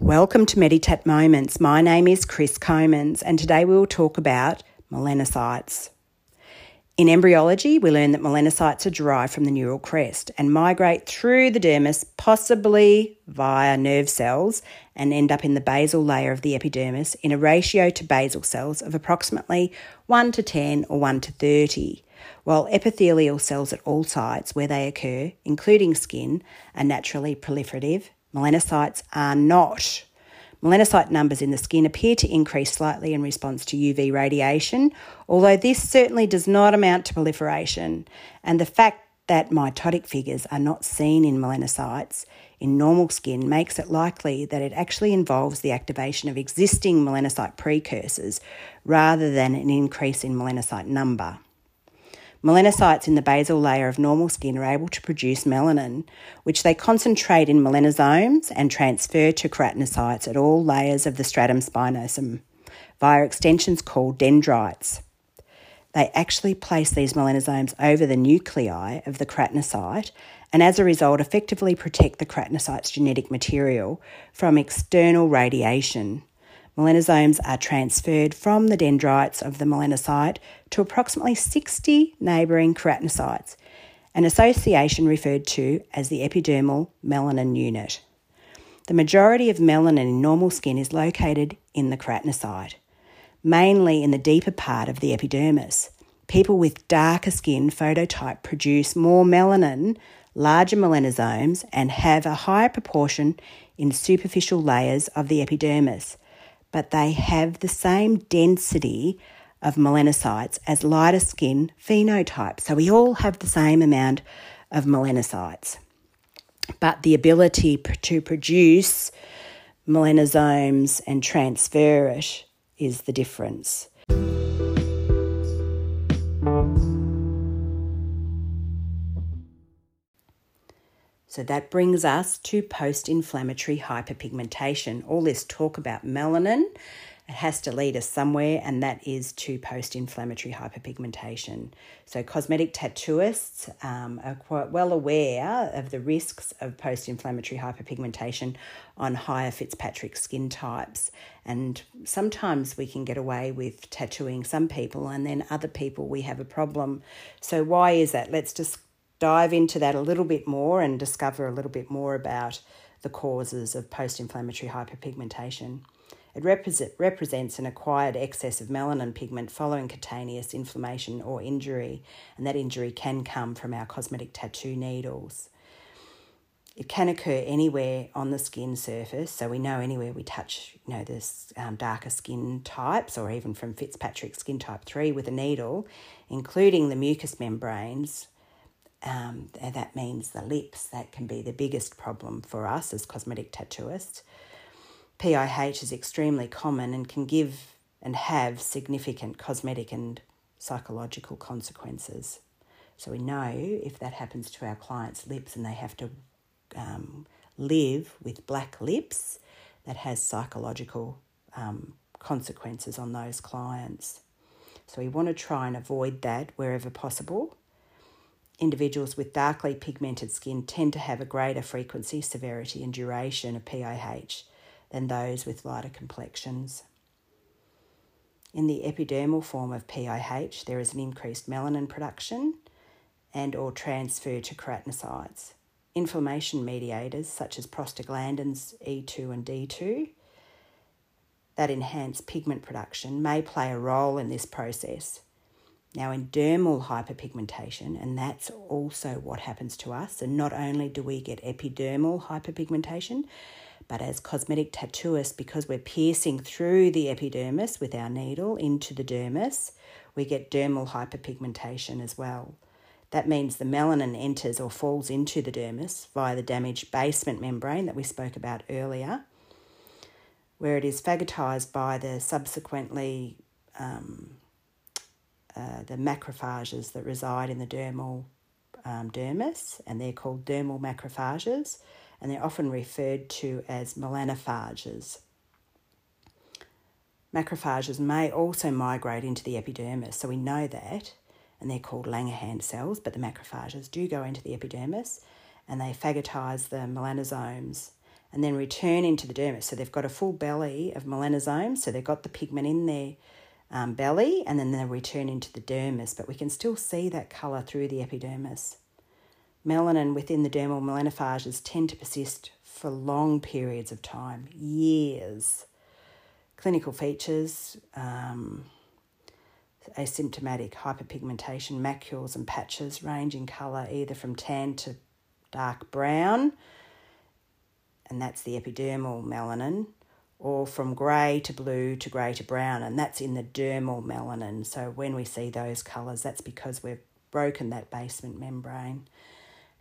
Welcome to Meditat Moments. My name is Chris Comans, and today we will talk about melanocytes. In embryology, we learn that melanocytes are derived from the neural crest and migrate through the dermis, possibly via nerve cells, and end up in the basal layer of the epidermis in a ratio to basal cells of approximately 1 to 10 or 1 to 30, while epithelial cells at all sites where they occur, including skin, are naturally proliferative. Melanocytes are not. Melanocyte numbers in the skin appear to increase slightly in response to UV radiation, although this certainly does not amount to proliferation. And the fact that mitotic figures are not seen in melanocytes in normal skin makes it likely that it actually involves the activation of existing melanocyte precursors rather than an increase in melanocyte number. Melanocytes in the basal layer of normal skin are able to produce melanin, which they concentrate in melanosomes and transfer to keratinocytes at all layers of the stratum spinosum via extensions called dendrites. They actually place these melanosomes over the nuclei of the keratinocyte and as a result effectively protect the keratinocyte's genetic material from external radiation melanosomes are transferred from the dendrites of the melanocyte to approximately 60 neighbouring keratinocytes, an association referred to as the epidermal melanin unit. The majority of melanin in normal skin is located in the keratinocyte, mainly in the deeper part of the epidermis. People with darker skin phototype produce more melanin, larger melanosomes, and have a higher proportion in superficial layers of the epidermis, but they have the same density of melanocytes as lighter skin phenotypes. So we all have the same amount of melanocytes. But the ability to produce melanosomes and transfer it is the difference. So that brings us to post inflammatory hyperpigmentation. All this talk about melanin, it has to lead us somewhere, and that is to post inflammatory hyperpigmentation. So, cosmetic tattooists um, are quite well aware of the risks of post inflammatory hyperpigmentation on higher Fitzpatrick skin types. And sometimes we can get away with tattooing some people, and then other people we have a problem. So, why is that? Let's just dive into that a little bit more and discover a little bit more about the causes of post inflammatory hyperpigmentation. It represent, represents an acquired excess of melanin pigment following cutaneous inflammation or injury, and that injury can come from our cosmetic tattoo needles. It can occur anywhere on the skin surface, so we know anywhere we touch, you know, this um, darker skin types, or even from Fitzpatrick skin type 3 with a needle, including the mucous membranes, um, that means the lips. That can be the biggest problem for us as cosmetic tattooists. PIH is extremely common and can give and have significant cosmetic and psychological consequences. So we know if that happens to our clients' lips and they have to um, live with black lips, that has psychological um, consequences on those clients. So we want to try and avoid that wherever possible individuals with darkly pigmented skin tend to have a greater frequency, severity, and duration of PIH than those with lighter complexions. In the epidermal form of PIH, there is an increased melanin production and or transfer to keratinocytes. Inflammation mediators such as prostaglandins E2 and D2 that enhance pigment production may play a role in this process now, in dermal hyperpigmentation, and that's also what happens to us, and not only do we get epidermal hyperpigmentation, but as cosmetic tattooists, because we're piercing through the epidermis with our needle into the dermis, we get dermal hyperpigmentation as well. That means the melanin enters or falls into the dermis via the damaged basement membrane that we spoke about earlier, where it is phagocytized by the subsequently um, uh, the macrophages that reside in the dermal um, dermis, and they're called dermal macrophages, and they're often referred to as melanophages. Macrophages may also migrate into the epidermis, so we know that, and they're called Langerhans cells, but the macrophages do go into the epidermis and they phagotize the melanosomes and then return into the dermis. So they've got a full belly of melanosomes, so they've got the pigment in their um, belly, and then they return into the dermis, but we can still see that colour through the epidermis. Melanin within the dermal melanophages tend to persist for long periods of time, years. Clinical features um, asymptomatic hyperpigmentation, macules and patches range in colour either from tan to dark brown, and that's the epidermal melanin, or from grey to blue to grey to brown, and that's in the dermal melanin. So when we see those colours, that's because we've broken that basement membrane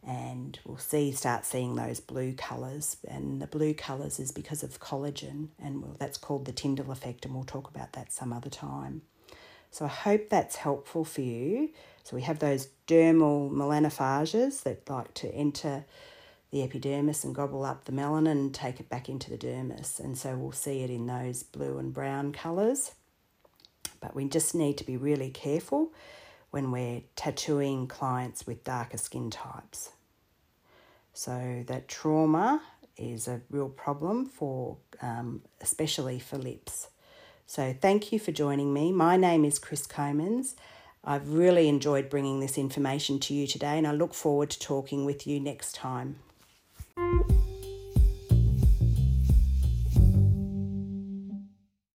and we'll see start seeing those blue colours and the blue colours is because of collagen and we'll, that's called the Tyndall effect and we'll talk about that some other time. So I hope that's helpful for you. So we have those dermal melanophages that like to enter the epidermis and gobble up the melanin and take it back into the dermis. And so we'll see it in those blue and brown colours. But we just need to be really careful when we're tattooing clients with darker skin types. So that trauma is a real problem for, um, especially for lips. So thank you for joining me. My name is Chris Comans. I've really enjoyed bringing this information to you today, and I look forward to talking with you next time.